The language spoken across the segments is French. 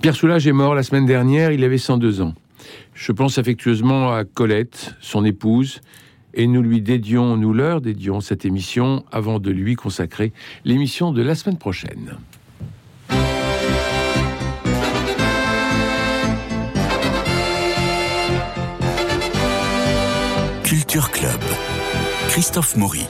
Pierre Soulages est mort la semaine dernière, il avait 102 ans. Je pense affectueusement à Colette, son épouse, et nous lui dédions, nous leur dédions cette émission avant de lui consacrer l'émission de la semaine prochaine. Culture Club. Christophe Maury.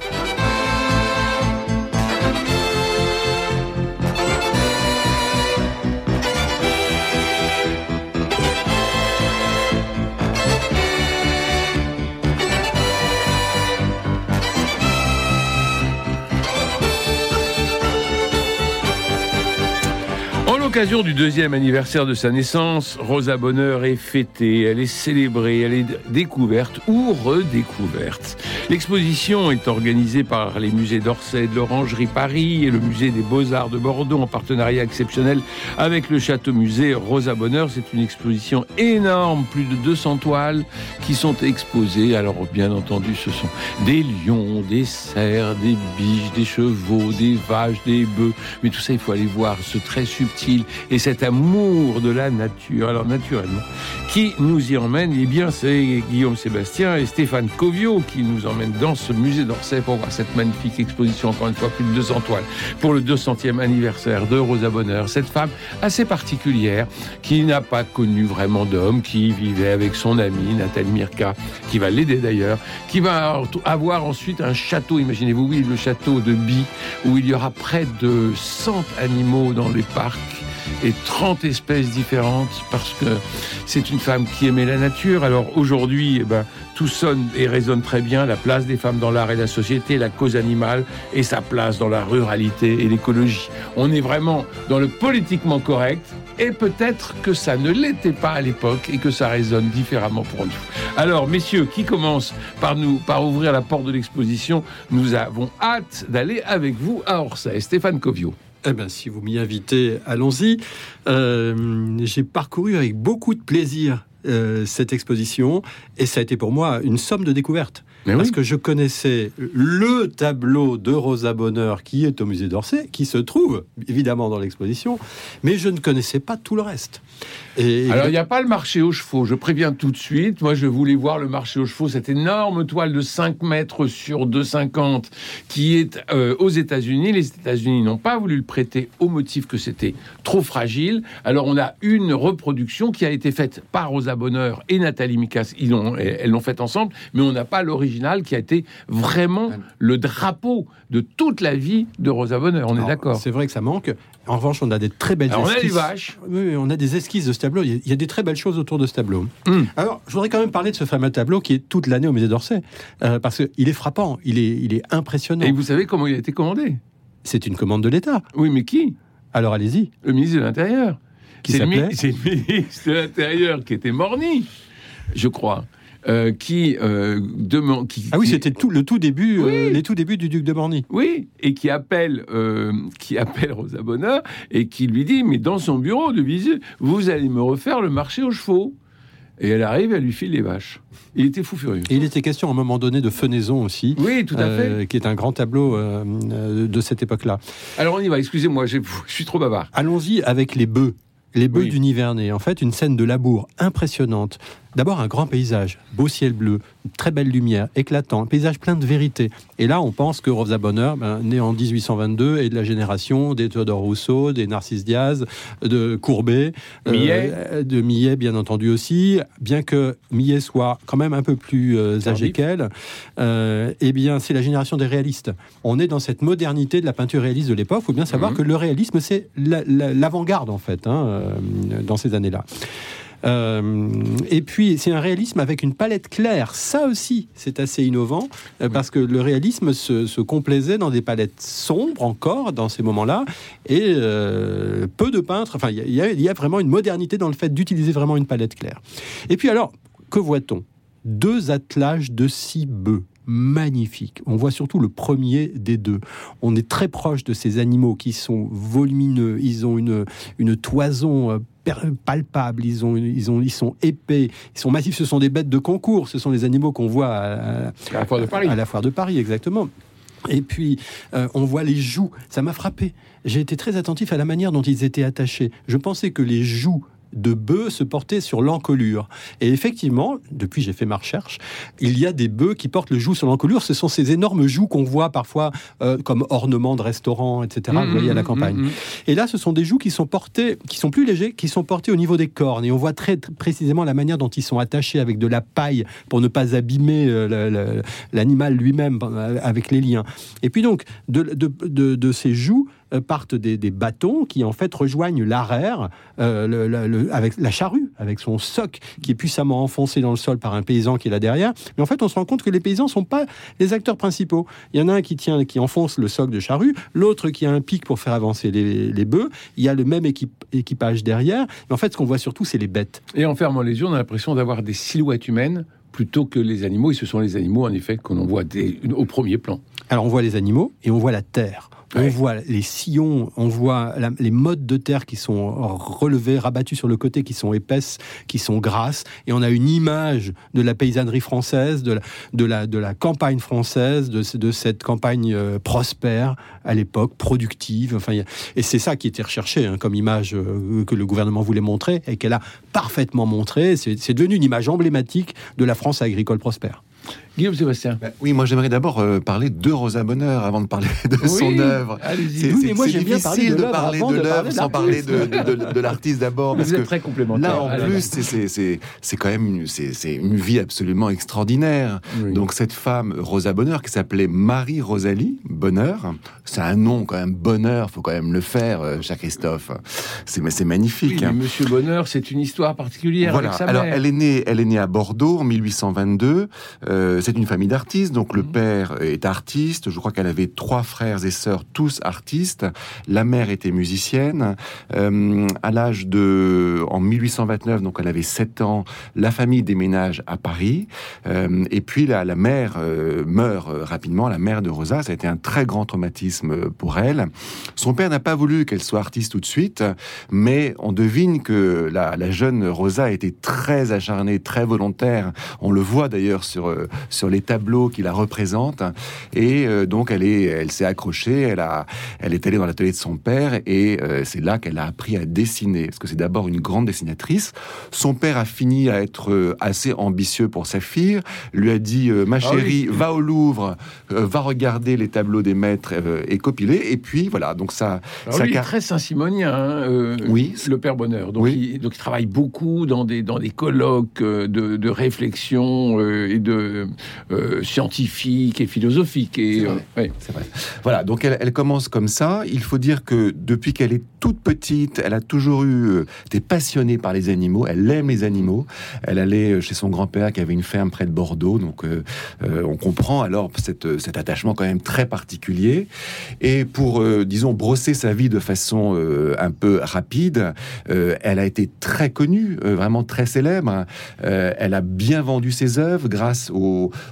L'occasion du deuxième anniversaire de sa naissance, Rosa Bonheur est fêtée, elle est célébrée, elle est découverte ou redécouverte. L'exposition est organisée par les musées d'Orsay de l'Orangerie Paris et le musée des Beaux-Arts de Bordeaux en partenariat exceptionnel avec le château musée Rosa Bonheur. C'est une exposition énorme, plus de 200 toiles qui sont exposées. Alors bien entendu, ce sont des lions, des cerfs, des biches, des chevaux, des vaches, des bœufs. Mais tout ça, il faut aller voir ce très subtil et cet amour de la nature. Alors naturellement, qui nous y emmène Eh bien, c'est Guillaume Sébastien et Stéphane Covio qui nous emmènent dans ce musée d'Orsay pour voir cette magnifique exposition, encore une fois, plus de 200 toiles, pour le 200e anniversaire de Rosa Bonheur. Cette femme assez particulière qui n'a pas connu vraiment d'homme, qui vivait avec son amie Nathalie Mirka, qui va l'aider d'ailleurs, qui va avoir ensuite un château, imaginez-vous, oui, le château de Bi, où il y aura près de 100 animaux dans les parcs et 30 espèces différentes parce que c'est une femme qui aimait la nature. Alors aujourd'hui, eh ben, tout sonne et résonne très bien. La place des femmes dans l'art et la société, la cause animale et sa place dans la ruralité et l'écologie. On est vraiment dans le politiquement correct et peut-être que ça ne l'était pas à l'époque et que ça résonne différemment pour nous. Alors, messieurs, qui commence par nous, par ouvrir la porte de l'exposition? Nous avons hâte d'aller avec vous à Orsay. Stéphane Covio. Eh bien, si vous m'y invitez, allons-y. Euh, j'ai parcouru avec beaucoup de plaisir euh, cette exposition et ça a été pour moi une somme de découvertes. Parce que je connaissais le tableau de Rosa Bonheur qui est au musée d'Orsay, qui se trouve évidemment dans l'exposition, mais je ne connaissais pas tout le reste. Alors, il n'y a pas le marché aux chevaux, je préviens tout de suite. Moi, je voulais voir le marché aux chevaux, cette énorme toile de 5 mètres sur 2,50 qui est euh, aux États-Unis. Les États-Unis n'ont pas voulu le prêter au motif que c'était trop fragile. Alors, on a une reproduction qui a été faite par Rosa Bonheur et Nathalie Mikas. Ils elles l'ont faite ensemble, mais on n'a pas qui a été vraiment le drapeau de toute la vie de Rosa Bonheur. On est d'accord. C'est vrai que ça manque. En revanche, on a des très belles esquisses. On a des vaches. Oui, on a des esquisses de ce tableau. Il y a des très belles choses autour de ce tableau. Hmm. Alors, je voudrais quand même parler de ce fameux tableau qui est toute l'année au musée d'Orsay. Euh, parce qu'il est frappant, il est, il est impressionnant. Et vous savez comment il a été commandé? C'est une commande de l'État. Oui, mais qui? Alors allez-y. Le ministre de l'Intérieur. C'est le, ministre de l'Intérieur qui était morni, je crois. Euh, qui euh, demande. ah oui, c'était tout, le tout début, euh, les tout débuts du duc de Morny. Oui, et qui appelle, qui appelle Rosa Bonheur et qui lui dit, mais dans son bureau de visite, vous allez me refaire le marché aux chevaux. Et elle arrive, elle lui file les vaches. Il était fou furieux. Et il était question à un moment donné de fenaison aussi. Oui, tout à fait. Qui est un grand tableau de cette époque-là. Alors on y va, excusez-moi, je suis trop bavard. Allons-y avec les bœufs. Les bœufs du Nivernais, en fait, une scène de labour impressionnante. D'abord un grand paysage, beau ciel bleu, très belle lumière, éclatant, un paysage plein de vérité. Et là, on pense que Rosa Bonheur, ben, né en 1822, est de la génération des Théodore Rousseau, des Narcisse Diaz, de Courbet, euh, de Millet, bien entendu aussi. Bien que Millet soit quand même un peu plus euh, âgé qu'elle, euh, eh bien, c'est la génération des réalistes. On est dans cette modernité de la peinture réaliste de l'époque. Il faut bien savoir mhm. que le réalisme, c'est l'avant-garde, en fait, hein, dans ces années-là. Euh, et puis, c'est un réalisme avec une palette claire. Ça aussi, c'est assez innovant, euh, parce que le réalisme se, complaisait dans des palettes sombres encore, dans ces moments-là, et euh, peu de peintres. Enfin, il y, y, a vraiment une modernité dans le fait d'utiliser vraiment une palette claire. Et puis alors, que voit-on? Deux attelages de six bœufs magnifique. On voit surtout le premier des deux. On est très proche de ces animaux qui sont volumineux, ils ont une, une toison euh, palpable, ils, ont, ils, ont, ils sont épais, ils sont massifs, ce sont des bêtes de concours, ce sont les animaux qu'on voit à, la foire de Paris. À la foire de Paris, exactement. Et puis, euh, on voit les joues. Ça m'a frappé. J'ai été très attentif à la manière dont ils étaient attachés. Je pensais que les joues de bœufs se portaient sur l'encolure. Et effectivement, depuis j'ai fait ma recherche, il y a des bœufs qui portent le joug sur l'encolure. Ce sont ces énormes jougs qu'on voit parfois euh, comme ornement de restaurant, etc. vous voyez à la mmh, mmh, campagne. Mmh, et là, ce sont des jougs qui sont portés, qui sont plus légers, qui sont portés au niveau des cornes. Et on voit très, précisément la manière dont ils sont attachés avec de la paille pour ne pas abîmer euh, l'animal lui-même euh, avec les liens. Et puis donc, de, de ces jougs, partent des, bâtons qui en fait rejoignent l'arrière euh, avec la charrue, avec son soc qui est puissamment enfoncé dans le sol par un paysan qui est là derrière. Mais en fait, on se rend compte que les paysans ne sont pas les acteurs principaux. Il y en a un qui tient, qui enfonce le soc de charrue, l'autre qui a un pic pour faire avancer les, bœufs. Il y a le même équipage derrière. Mais en fait, ce qu'on voit surtout, c'est les bêtes. Et en fermant les yeux, on a l'impression d'avoir des silhouettes humaines plutôt que les animaux. Et ce sont les animaux, en effet, qu'on voit au premier plan. Alors, on voit les animaux et on voit la terre. On voit les sillons, on voit les modes de terre qui sont relevés, rabattus sur le côté, qui sont épaisses, qui sont grasses, et on a une image de la paysannerie française, de la, de la, campagne française, de, de cette campagne euh, prospère à l'époque, productive. Enfin, et c'est ça qui était recherché hein, comme image euh, que le gouvernement voulait montrer et qu'elle a parfaitement montré. C'est devenu une image emblématique de la France agricole prospère. Guillaume Sébastien. Bah, oui, moi j'aimerais d'abord euh, parler de Rosa Bonheur avant de parler de son œuvre. C'est oui, parler de, parler de l'œuvre sans parler de, l'artiste d'abord. Vous êtes très complémentaire. Là, en plus, c'est quand même une, vie absolument extraordinaire. Donc cette femme, Rosa Bonheur, qui s'appelait Marie Rosalie Bonheur, c'est un nom quand même Bonheur, faut quand même le faire, euh, cher Christophe. C'est magnifique. Hein. Monsieur Bonheur, c'est une histoire particulière. Voilà. Avec sa Alors mère. elle est née, elle est née à Bordeaux en 1822. Euh, c'est une famille d'artistes, donc le mmh. père est artiste, je crois qu'elle avait trois frères et sœurs, tous artistes. La mère était musicienne. Euh, à l'âge de... En 1829, donc elle avait 7 ans, la famille déménage à Paris. Euh, et puis la, la mère euh, meurt rapidement, la mère de Rosa. Ça a été un très grand traumatisme pour elle. Son père n'a pas voulu qu'elle soit artiste tout de suite, mais on devine que la, la jeune Rosa était très acharnée, très volontaire. On le voit d'ailleurs sur, sur les tableaux qui la représentent. Et euh, donc, elle est, elle s'est accrochée. Elle a, elle est allée dans l'atelier de son père et euh, c'est là qu'elle a appris à dessiner. Parce que c'est d'abord une grande dessinatrice. Son père a fini à être euh, assez ambitieux pour sa fille. Lui a dit, ma ah chérie, va au Louvre, va regarder les tableaux des maîtres et copiler. Et puis voilà. Donc ça, ah ça est très saint-simonien. Hein, oui, le père Bonheur. Donc, il, donc il travaille beaucoup dans des dans des colloques de, de réflexion et de euh, scientifique et philosophique. Et, vrai. Voilà, donc elle, elle, commence comme ça. Il faut dire que depuis qu'elle est toute petite, elle a toujours eu euh, été passionnée par les animaux. Elle aime les animaux. Elle allait euh, chez son grand-père qui avait une ferme près de Bordeaux. Donc on comprend alors cette, cet attachement quand même très particulier. Et pour, disons, brosser sa vie de façon un peu rapide, elle a été très connue, vraiment très célèbre. elle a bien vendu ses œuvres grâce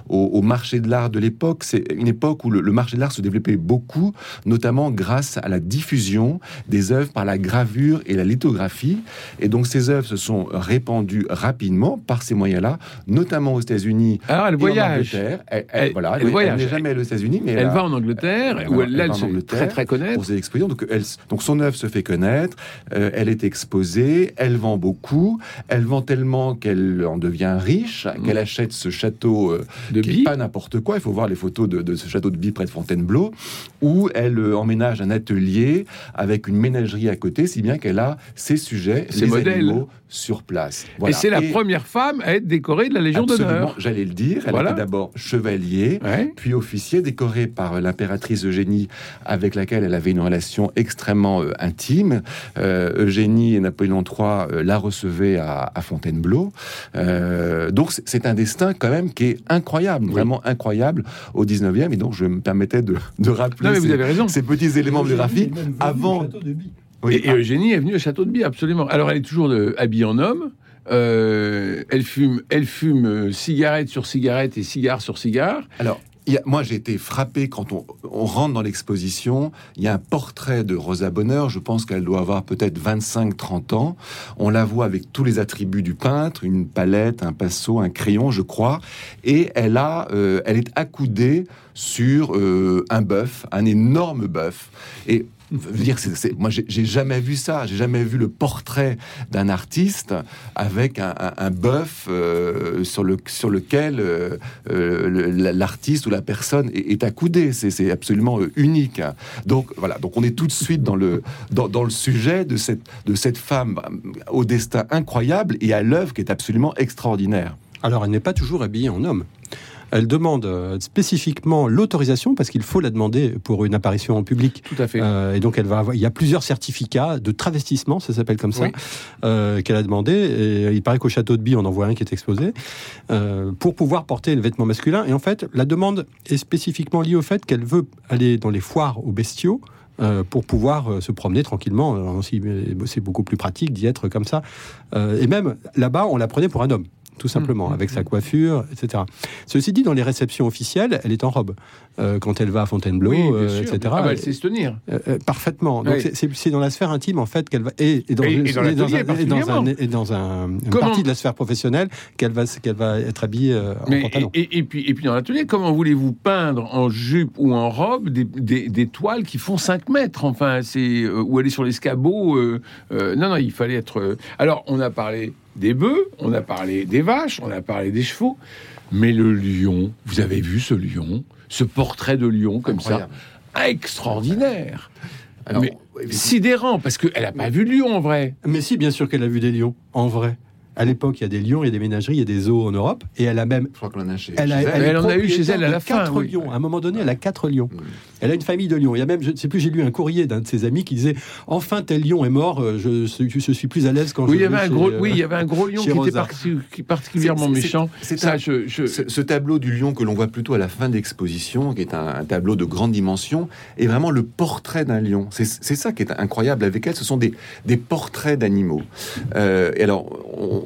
au, au, marché de l'art de l'époque. C'est une époque où le, marché de l'art se développait beaucoup, notamment grâce à la diffusion des œuvres par la gravure et la lithographie. Et donc ces œuvres se sont répandues rapidement par ces moyens-là, notamment aux États-Unis. Alors elle voyage. Elle, elle, voilà, elle, elle n'est jamais aux États-unis, mais elle, va en Angleterre, où elle, elle, se très très connaître. Pour ses expositions. Donc, donc son œuvre se fait connaître. Euh, elle est exposée. Elle vend beaucoup. Elle vend tellement qu'elle en devient riche, mm. qu'elle achète ce château euh, de qui pas n'importe quoi. Il faut voir les photos de, ce château de Bie près de Fontainebleau, où elle euh, emménage un atelier avec une ménagerie à côté, si bien qu'elle a ses sujets, ses modèles sur place. Et c'est la première femme à être décorée de la Légion d'honneur. J'allais le dire. Elle était d'abord chevalier, puis officier, décorée par l'impératrice Eugénie, avec laquelle elle avait une relation extrêmement euh, intime. Euh, Eugénie et Napoléon III la recevaient à, Fontainebleau. donc c'est un destin quand même qui est incroyable, vraiment incroyable au 19e. Et donc, je me permettais de, rappeler ces, petits éléments biographiques avant. et, Eugénie est venue au château de Bie, absolument. Alors, elle est toujours habillée en homme. Euh, elle fume, elle fume euh, cigarette sur cigarette et cigare sur cigare. Alors, moi, j'ai été frappé quand on, rentre dans l'exposition. Il y a un portrait de Rosa Bonheur. Je pense qu'elle doit avoir peut-être 25-30 ans. On la voit avec tous les attributs du peintre, une palette, un pinceau, un crayon, je crois. Et elle a, euh, elle est accoudée sur euh, un bœuf, un énorme bœuf. Et dire, c'est, moi, j'ai jamais vu ça. J'ai jamais vu le portrait d'un artiste avec un, bœuf euh, sur, le, sur lequel euh, euh, l'artiste ou la personne est, accoudé. C'est, absolument unique. Donc voilà. Donc on est tout de suite dans le dans, le sujet de cette de cette femme au destin incroyable et à l'œuvre qui est absolument extraordinaire. Alors elle n'est pas toujours habillée en homme. Elle demande euh, spécifiquement l'autorisation parce qu'il faut la demander pour une apparition en public. Tout à fait. Euh, et donc elle va avoir, il y a plusieurs certificats de travestissement, ça s'appelle comme ça, euh, qu'elle a demandé. Et il paraît qu'au château de Bie, on en voit un qui est exposé pour pouvoir porter le vêtement masculin. Et en fait, la demande est spécifiquement liée au fait qu'elle veut aller dans les foires aux bestiaux. pour pouvoir se promener tranquillement. C'est beaucoup plus pratique d'y être comme ça. et même là-bas, on la prenait pour un homme tout simplement, mmh, avec sa mmh. coiffure, etc. Ceci dit, dans les réceptions officielles, elle est en robe. Euh, quand elle va à Fontainebleau, euh, etc. Ah bah, elle sait se tenir. Euh, parfaitement. Donc c'est dans la sphère intime, en fait, qu'elle va. Et, dans, et, dans, un, et dans un, une partie de la sphère professionnelle, qu'elle va, qu'elle va être habillée en pantalon. Et, puis, et puis dans l'atelier, comment voulez-vous peindre en jupe ou en robe des, des, des toiles qui font 5 mètres Enfin, c'est. ou aller sur l'escabeau. non, non, il fallait être. Alors, on a parlé des bœufs, on a parlé des vaches, on a parlé des chevaux, mais le lion, vous avez vu ce lion, ce portrait de lion comme ça, extraordinaire. mais sidérant, parce qu'elle n'a pas vu de lion en vrai. Mais si, bien sûr qu'elle a vu des lions, en vrai. À l'époque, il y a des lions, il y a des ménageries, il y a des zoos en Europe, et elle a même. Je crois qu'on en a chez. Elle, elle, en a eu chez elle à la fin. Quatre lions. À un moment donné, elle a quatre lions. Elle a une famille de lions. Il y a même, je ne sais plus, j'ai lu un courrier d'un de ses amis qui disait Enfin, tel lion est mort, euh, je, je suis plus à l'aise quand oui, je. Il y avait un gros, oui, il y avait un gros lion qui était particulièrement méchant. C'est ça, je, Ce, tableau du lion que l'on voit plutôt à la fin de l'exposition, qui est un, tableau de grande dimension, est vraiment le portrait d'un lion. C'est ça qui est incroyable avec elle. Ce sont des, des portraits d'animaux. Euh, et alors, on,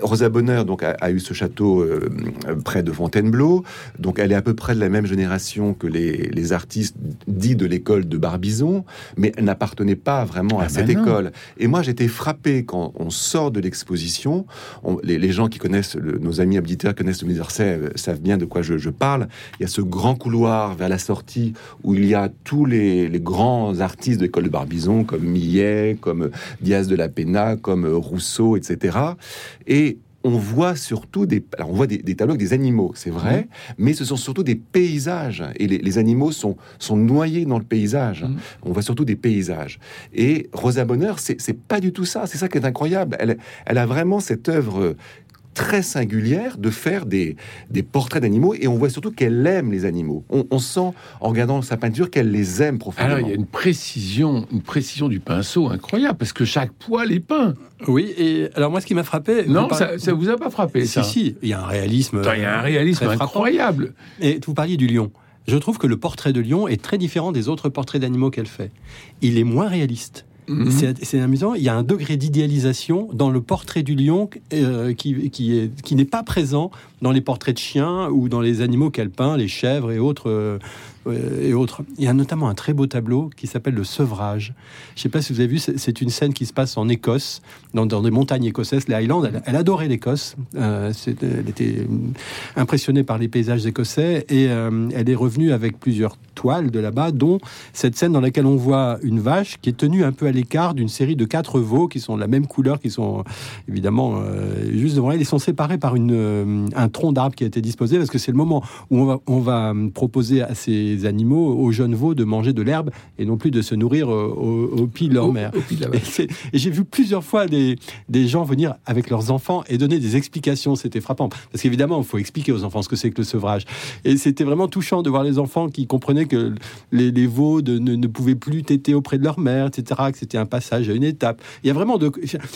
Rosa Bonheur donc, a, eu ce château euh, près de Fontainebleau. Donc elle est à peu près de la même génération que les, artistes dits de l'école de Barbizon, mais elle n'appartenait pas vraiment à ah, cette ben école. Et moi j'étais frappé quand on sort de l'exposition. Les, gens qui connaissent, nos amis auditeurs connaissent le musée euh, savent bien de quoi je, parle. Il y a ce grand couloir vers la sortie où il y a tous les, grands artistes de l'école de Barbizon, comme Millet, comme Diaz de la Pena, comme Rousseau, etc. Et on voit surtout des, on voit des, tableaux avec des animaux, c'est vrai, mmh. mais ce sont surtout des paysages et les, animaux sont, sont noyés dans le paysage. Mmh. On voit surtout des paysages. Et Rosa Bonheur, c'est pas du tout ça. C'est ça qui est incroyable. Elle, elle a vraiment cette œuvre très singulière de faire des, des portraits d'animaux et on voit surtout qu'elle aime les animaux. On, sent en regardant sa peinture qu'elle les aime profondément. Alors il y a une précision, une précision du pinceau incroyable parce que chaque poil est peint. Oui, et alors moi ce qui m'a frappé. Non, ça, ça vous a pas frappé ça Si, si, il y a un réalisme. Il y a un réalisme incroyable. Et vous parliez du lion. Je trouve que le portrait de lion est très différent des autres portraits d'animaux qu'elle fait. Il est moins réaliste. Mhm. C'est amusant. Il y a un degré d'idéalisation dans le portrait du lion euh, qui, qui, qui n'est pas présent dans les portraits de chiens ou dans les animaux qu'elle peint, les chèvres et autres, euh, et autres. Il y a notamment un très beau tableau qui s'appelle Le Sevrage. Je ne sais pas si vous avez vu, c'est une scène qui se passe en Écosse, dans, des montagnes écossaises, les Highlands. Elle, adorait l'Écosse. Euh, elle était impressionnée par les paysages écossais et euh, elle est revenue avec plusieurs toiles de là-bas, dont cette scène dans laquelle on voit une vache qui est tenue un peu à l'écart d'une série de quatre veaux qui sont de la même couleur, qui sont évidemment juste devant elle. Ils sont séparés par une, un tronc d'arbre qui a été disposé parce que c'est le moment où on va, on va proposer à ces animaux, aux jeunes veaux, de manger de l'herbe et non plus de se nourrir euh, au, pied de leur mère. et, j'ai vu plusieurs fois des, des gens venir avec leurs enfants et donner des explications. C'était frappant. Parce qu'évidemment, il faut expliquer aux enfants ce que c'est que le sevrage. Et c'était vraiment touchant de voir les enfants qui comprenaient que les, les veaux ne, ne, pouvaient plus téter auprès de leur mère, etc., que c'était un passage à une étape. Il y a vraiment de...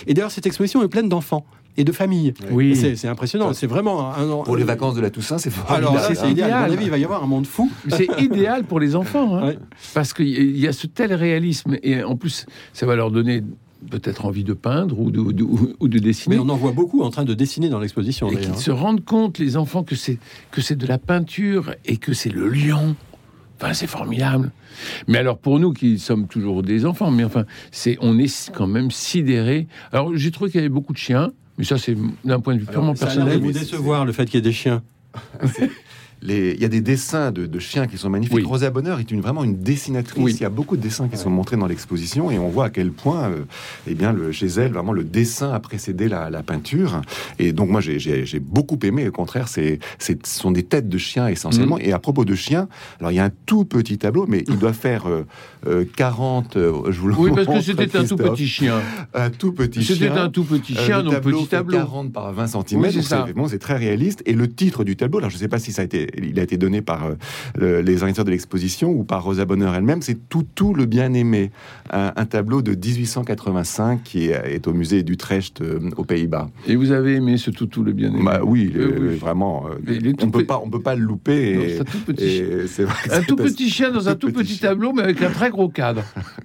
Et d'ailleurs, cette exposition est pleine d'enfants et de famille. Oui, c'est impressionnant. C'est vraiment un, pour les vacances de la Toussaint, c'est Alors c'est idéal. À mon avis, il va y avoir un monde fou. C'est idéal pour les enfants, hein, parce qu'il y a ce tel réalisme et en plus, ça va leur donner peut-être envie de peindre ou de, ou de, dessiner. Mais on en voit beaucoup en train de dessiner dans l'exposition. Et qu'ils se rendent compte, les enfants, que c'est que c'est de la peinture et que c'est le lion. Enfin, c'est formidable. Mais alors pour nous qui sommes toujours des enfants, mais enfin, c'est on est quand même sidérés. Alors j'ai trouvé qu'il y avait beaucoup de chiens, mais ça c'est d'un point de vue purement personnel. Ça vous décevoir le fait qu'il y ait des chiens. il y a des dessins de, chiens qui sont magnifiques. Rosa Bonheur est une, vraiment une dessinatrice. Il y a beaucoup de dessins qui sont montrés dans l'exposition et on voit à quel point, euh, eh bien, le, chez elle, vraiment le dessin a précédé la, peinture. Et donc moi, j'ai beaucoup aimé. Au contraire, c'est ce sont des têtes de chiens essentiellement. Mm. Et à propos de chiens, alors il y a un tout petit tableau, mais il doit faire 40. Euh, euh, je vous le oui, parce que c'était un tout petit chien. Un tout petit chien. C'était un tout petit chien, donc petit tableau. 40 par 20 cm. c'est très réaliste. Et le titre du tableau, alors je ne sais pas si ça a été il a été donné par euh, les organisateurs de l'exposition ou par Rosa Bonheur elle-même. C'est tout, tout le bien-aimé, un, tableau de 1885 qui est, au musée d'Utrecht euh, aux Pays-Bas. Et vous avez aimé ce tout, tout le bien-aimé bah, Oui, vraiment. Euh, on peut pas, on peut pas le louper. un tout petit, un tout petit chien dans un tout petit, tableau, mais avec un très gros cadre.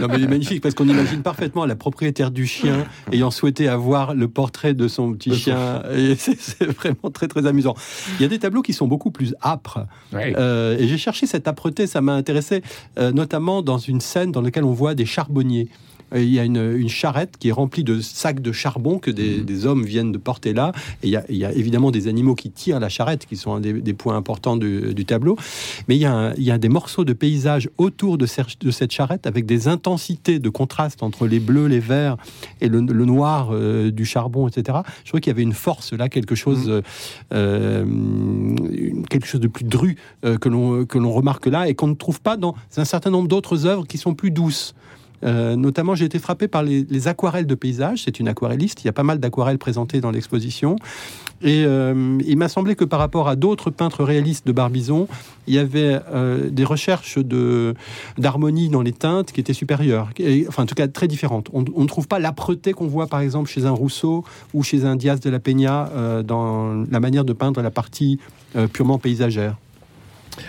non, mais il est magnifique parce qu'on imagine parfaitement la propriétaire du chien ayant souhaité avoir le portrait de son petit chien. Et c'est vraiment très très amusant. Il y a des tableaux qui sont beaucoup plus âpres. Euh, et j'ai cherché cette âpreté, ça m'a intéressé, euh, notamment dans une scène dans laquelle on voit des charbonniers. Euh, il y a une, charrette qui est remplie de sacs de charbon que des, mhm. hommes viennent de porter là. Et il y, a, évidemment des animaux qui tirent la charrette, qui sont un des, points importants du, tableau. Mais il y, a des morceaux de paysage autour de, cette charrette avec des intensités de contraste entre les bleus, les verts et le, noir euh, du charbon, etc. Je trouvais qu'il y avait une force là, quelque chose, mhm. euh, quelque chose de plus dru que l'on remarque là et qu'on ne trouve pas dans un certain nombre d'autres œuvres qui sont plus douces. Euh, notamment, j'ai été frappé par les, aquarelles de paysage. C'est une aquarelliste. Il y a pas mal d'aquarelles présentées dans l'exposition. Et euh, il m'a semblé que par rapport à d'autres peintres réalistes de Barbizon, il y avait euh, des recherches d'harmonie dans les teintes qui étaient supérieures. enfin, en tout cas, très différentes. On, ne trouve pas l'âpreté qu'on voit, par exemple, chez un Rousseau ou chez un Diaz de la Peña dans la manière de peindre la partie purement paysagère.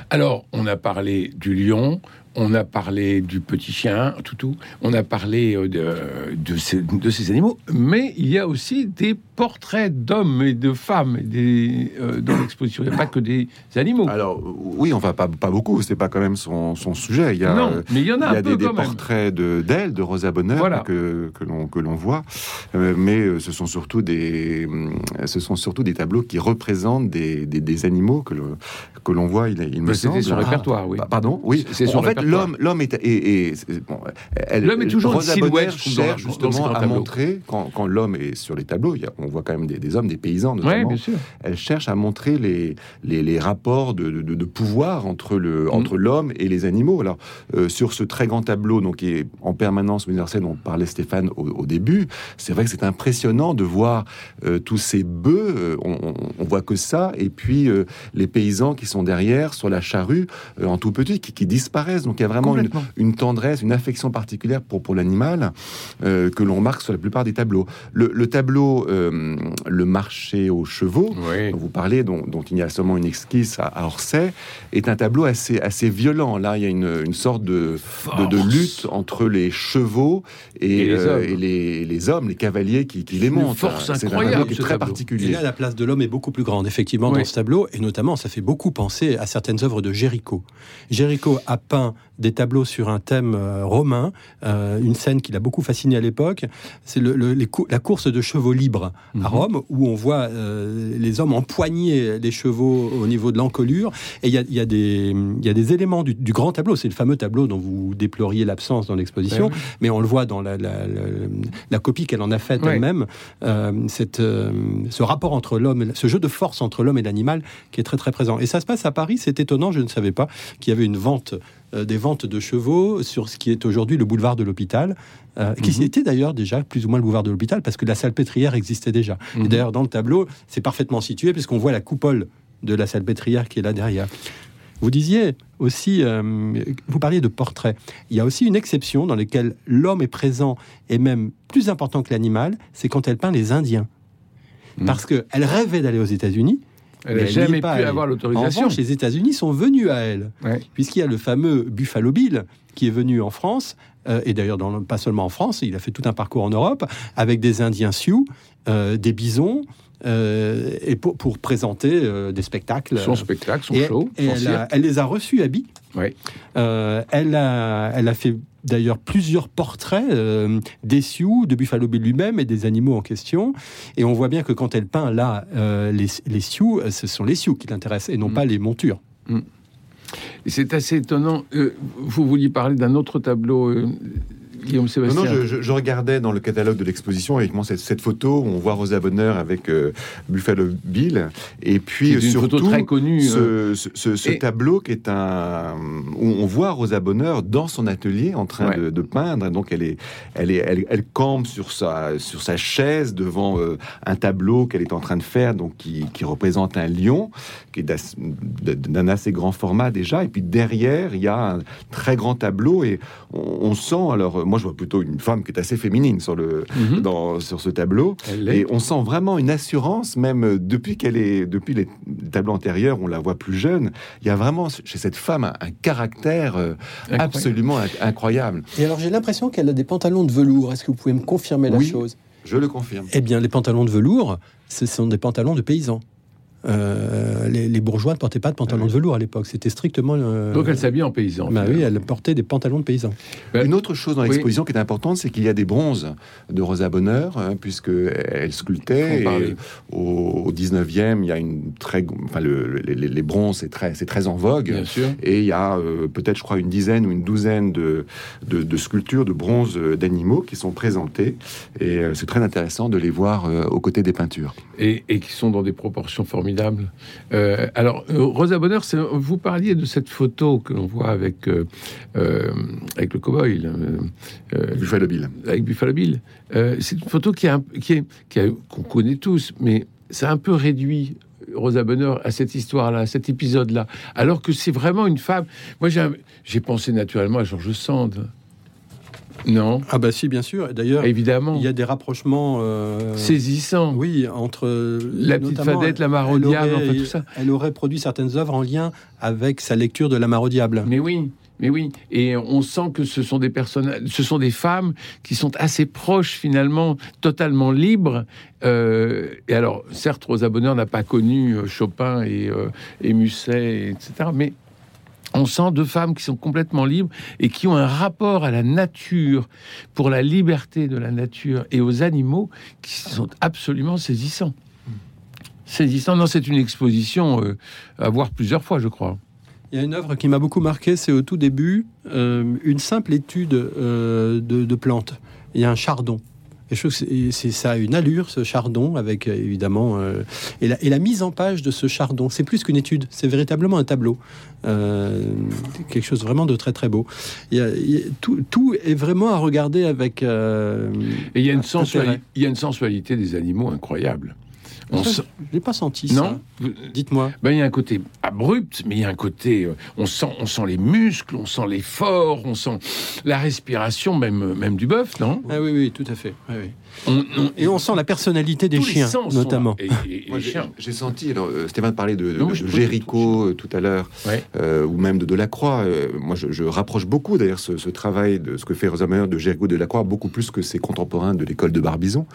Alors, on a parlé du lion, on a parlé du petit chien, toutou, on a parlé euh, de, de, ces, de, ces, animaux, mais il y a aussi des portraits d'hommes et de femmes des, euh, dans l'exposition. Il n'y a pas que des animaux. Alors, oui, on va pas, pas beaucoup, c'est pas quand même son, son, sujet. Il y a, non, mais il y en a, il y a des, portraits d'elle, de, Rosa Bonheur, que, que l'on voit, euh, mais ce sont, surtout des, ce sont surtout des tableaux qui représentent des, des, animaux que l'on que voit, il, il me semble. C'était son répertoire, oui. Pardon Oui, c'est son répertoire l'homme, l'homme est, et, l'homme est toujours une silhouette. cherche justement à montrer quand, quand l'homme est sur les tableaux. on voit quand même des, hommes, des paysans notamment. Elle cherche à montrer les, les, les rapports de, de, pouvoir entre le mm. entre l'homme et les animaux. Alors euh, sur ce très grand tableau, donc qui est en permanence universelle, dont parlait Stéphane au, début, c'est vrai que c'est impressionnant de voir euh, tous ces bœufs. Euh, on, on, voit que ça, et puis les paysans qui sont derrière sur la charrue en tout petit, qui, qui disparaissent. Donc il y a vraiment une, tendresse, une affection particulière pour, pour l'animal euh, que l'on remarque sur la plupart des tableaux. Le, tableau euh, Le marché aux chevaux, dont vous parlez, dont, il y a seulement une esquisse à, Orsay, est un tableau assez, assez violent. Là, il y a une, sorte de, de, lutte entre les chevaux et, les, euh, hommes. les, hommes, les cavaliers qui, les montent. force incroyable, qui est très particulier. Et là, la place de l'homme est beaucoup plus grande, effectivement, dans ce tableau, et notamment, ça fait beaucoup penser à certaines œuvres de Géricault. Géricault a peint des tableaux sur un thème euh, romain, euh, une scène qui l'a beaucoup fasciné à l'époque. C'est le, la course de chevaux libres à mhm. Rome, où on voit euh, les hommes empoigner les chevaux au niveau de l'encolure. Et il y a, y, a y a, des éléments du, grand tableau. C'est le fameux tableau dont vous déploriez l'absence dans l'exposition, mais on le voit dans la, la, copie qu'elle en a faite elle-même. ce rapport entre l'homme, ce jeu de force entre l'homme et l'animal qui est très très présent. Et ça se passe à Paris. C'est étonnant. Je ne savais pas qu'il y avait une vente euh, des ventes de chevaux sur ce qui est aujourd'hui le boulevard de l'hôpital, euh, qui mhm. était d'ailleurs déjà plus ou moins le boulevard de l'hôpital, parce que la salle pétrière existait déjà. Et mhm. d'ailleurs, dans le tableau, c'est parfaitement situé, puisqu'on voit la coupole de la salle pétrière qui est là derrière. Vous disiez aussi, euh, vous parliez de portraits. Il y a aussi une exception dans laquelle l'homme est présent et même plus important que l'animal, c'est quand elle peint les Indiens. Mhm. Parce qu'elle rêvait d'aller aux États-Unis, elle n'a jamais pu avoir l'autorisation. En revanche, les États-Unis sont venus à elle, puisqu'il y a le fameux Buffalo Bill qui est venu en France, euh, et d'ailleurs pas seulement en France, il a fait tout un parcours en Europe, avec des Indiens Sioux, euh, des bisons, euh, et pour, pour présenter des spectacles. Son spectacle, son show. Et elle, les a reçus à Bi. Oui. elle, a, elle a fait d'ailleurs plusieurs portraits des Sioux, de Buffalo Bill lui-même et des animaux en question. Et on voit bien que quand elle peint là les, les, Sioux, ce sont les Sioux qui l'intéressent et non mm. pas les montures. Mm. C'est assez étonnant. Euh, vous vouliez parler d'un autre tableau euh, Guillaume Sébastien. Non, je, regardais dans le catalogue de l'exposition avec moi cette, photo où on voit Rosa Bonheur avec euh, Buffalo Bill et puis une surtout photo très connue, ce, ce, tableau qui est un où on voit Rosa Bonheur dans son atelier en train de, peindre. Donc elle est, elle est, elle, campe sur sa sur sa chaise devant un tableau qu'elle est en train de faire, donc qui, qui représente un lion qui est d'un assez grand format déjà. Et puis derrière, il y a un très grand tableau et on, sent, alors moi je vois plutôt une femme qui est assez féminine sur, le, mhm. dans, sur ce tableau. Et on sent vraiment une assurance, même depuis qu'elle est, depuis les tableaux antérieurs, on la voit plus jeune. Il y a vraiment chez cette femme un, caractère euh, absolument incroyable. Et alors j'ai l'impression qu'elle a des pantalons de velours. Est-ce que vous pouvez me confirmer la chose? Je le confirme. Eh bien, les pantalons de velours, ce sont des pantalons de paysans. Euh, les, bourgeois ne portaient pas de pantalons de velours à l'époque. C'était strictement. Euh, Donc elle s'habille en paysan. Bah oui, elle portait des pantalons de paysan. Bah, Une autre chose dans l'exposition qui est importante, c'est qu'il y a des bronzes de Rosa Bonheur, hein, puisque elle sculptait. au, 19e, il y a une très, enfin les, bronzes, c'est très, c'est très en vogue. Bien sûr. Et il y a euh, peut-être, je crois, une dizaine ou une douzaine de, de, sculptures de bronze d'animaux qui sont présentées. Et c'est très intéressant de les voir aux côtés des peintures. Et, et qui sont dans des proportions formidables euh, alors, euh, Rosa Bonheur, vous parliez de cette photo que l'on voit avec, euh, avec le cowboy. Buffalo Bill. Avec Buffalo Bill. c'est une photo qui, qui est, qu'on connaît tous, mais c'est un peu réduit Rosa Bonheur à cette histoire-là, à cet épisode-là, alors que c'est vraiment une femme. Moi, j'ai pensé naturellement à Georges Sand. Non. Ah bah si, bien sûr. D'ailleurs, évidemment, il y a des rapprochements euh, saisissants. Oui, entre la petite fadette, la mare au diable, enfin, tout ça. Elle aurait produit certaines œuvres en lien avec sa lecture de la mare au diable. Mais oui. Mais oui, et on sent que ce sont des personnes, ce sont des femmes qui sont assez proches finalement, totalement libres. Euh, et alors, certes, Rosa Bonheur n'a pas connu euh, Chopin et, et Musset, etc. Mais on sent deux femmes qui sont complètement libres et qui ont un rapport à la nature, pour la liberté de la nature et aux animaux qui sont absolument saisissants. Saisissants. Non, c'est une exposition euh, à voir plusieurs fois, je crois. Il y a une œuvre qui m'a beaucoup marqué, c'est au tout début euh, une simple étude euh, de, de plantes. Il y a un chardon et je trouve que c'est ça a une allure, ce chardon, avec euh, évidemment. Euh, et, la, et, la, mise en page de ce chardon, c'est plus qu'une étude, c'est véritablement un tableau. Euh, quelque chose vraiment de très très beau. Il tout, tout, est vraiment à regarder avec. et il y, a une sensualité, il y a une sensualité des animaux incroyable. On Je l'ai pas senti ça. Dites-moi. Ben, il y a un côté abrupt, mais il y a un côté. Euh, on sent, on sent les muscles, on sent l'effort, on sent la respiration, même, même du bœuf, non? Ah oui, oui, tout à fait. oui et on sent la personnalité des chiens, notamment. J'ai senti, alors, euh, Stéphane parlait de, de, Géricault euh, tout à l'heure, euh, ou même de Delacroix. moi, je, rapproche beaucoup d'ailleurs ce, travail de ce que fait Rosa Mayer de Géricault de Delacroix, beaucoup plus que ses contemporains de l'école de Barbizon.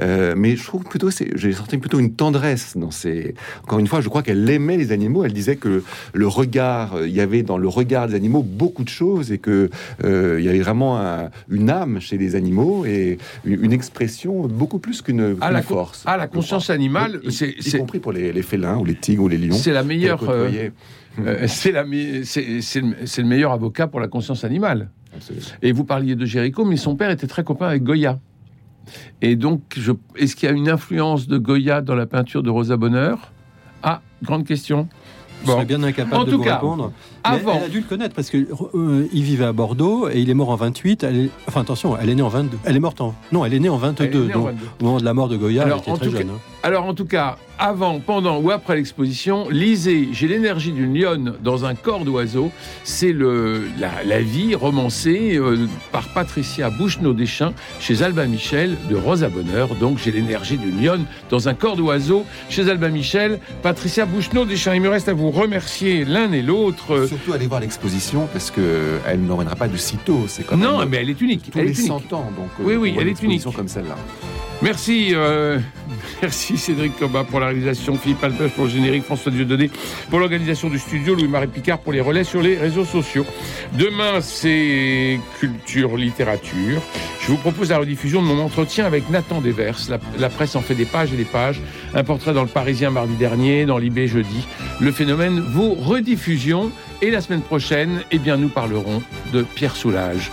mais je trouve plutôt, j'ai senti plutôt une tendresse dans ces. Encore une fois, je crois qu'elle aimait les animaux. Elle disait que le regard, il y avait dans le regard des animaux beaucoup de choses et que il y avait vraiment une âme chez les animaux et une, expression beaucoup plus qu'une à la force. Ah, la conscience animale, c'est y, compris pour les, félins ou les tigres ou les lions. C'est la meilleure. Euh, euh, c'est le, meilleur avocat pour la conscience animale. Et vous parliez de Géricault, mais son père était très copain avec Goya. Et donc, est-ce qu'il y a une influence de Goya dans la peinture de Rosa Bonheur? Ah, grande question. Je serais bien incapable de vous répondre. Avant. Elle, a dû le connaître parce qu'il euh, vivait à Bordeaux et il est mort en 28. Elle Enfin, attention, elle est née en 22. Elle est morte en. Non, elle est née en 22. donc, Au moment de la mort de Goya, elle était très jeune. Hein. Alors en tout cas, avant, pendant ou après l'exposition, lisez J'ai l'énergie d'une lionne dans un corps d'oiseau. C'est le la, la, vie romancée euh, par Patricia Bouchenaud-Deschamps chez Albin Michel de Rosa Bonheur. Donc J'ai l'énergie d'une lionne dans un corps d'oiseau chez Albin Michel. Patricia Bouchenaud-Deschamps. Il me reste à vous remercier l'un et l'autre. Surtout aller voir l'exposition parce que elle ne reviendra pas de sitôt. C'est quand non, mais elle est unique. Tous elle les est unique. 100 ans. Donc, oui, oui, elle est unique. comme celle-là. Merci, euh, merci Cédric Coba pour la réalisation, Philippe Alpech pour le générique, François Dieudonné pour l'organisation du studio, Louis-Marie Picard pour les relais sur les réseaux sociaux. Demain, c'est culture, littérature. Je vous propose la rediffusion de mon entretien avec Nathan Devers. La, presse en fait des pages et des pages. Un portrait dans le Parisien mardi dernier, dans l'IB jeudi. Le phénomène, vos rediffusions. Et la semaine prochaine, eh bien, nous parlerons de Pierre Soulages.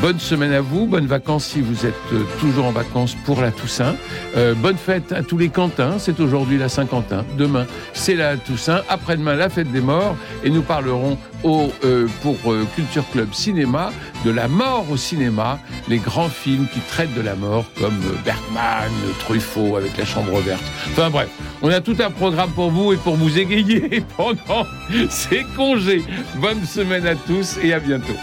Bonne semaine à vous, bonnes vacances si vous êtes toujours en vacances pour la Toussaint. Euh, bonne fête à tous les Quentins, c'est aujourd'hui la Saint-Quentin. Demain, c'est la Toussaint. Après-demain, la fête des morts. Et nous parlerons au, euh, pour euh, Culture Club Cinéma de la mort au cinéma, les grands films qui traitent de la mort comme Bergman, Truffaut avec la chambre verte. Enfin bref, on a tout un programme pour vous et pour vous égayer pendant ces congés. Bonne semaine à tous et à bientôt.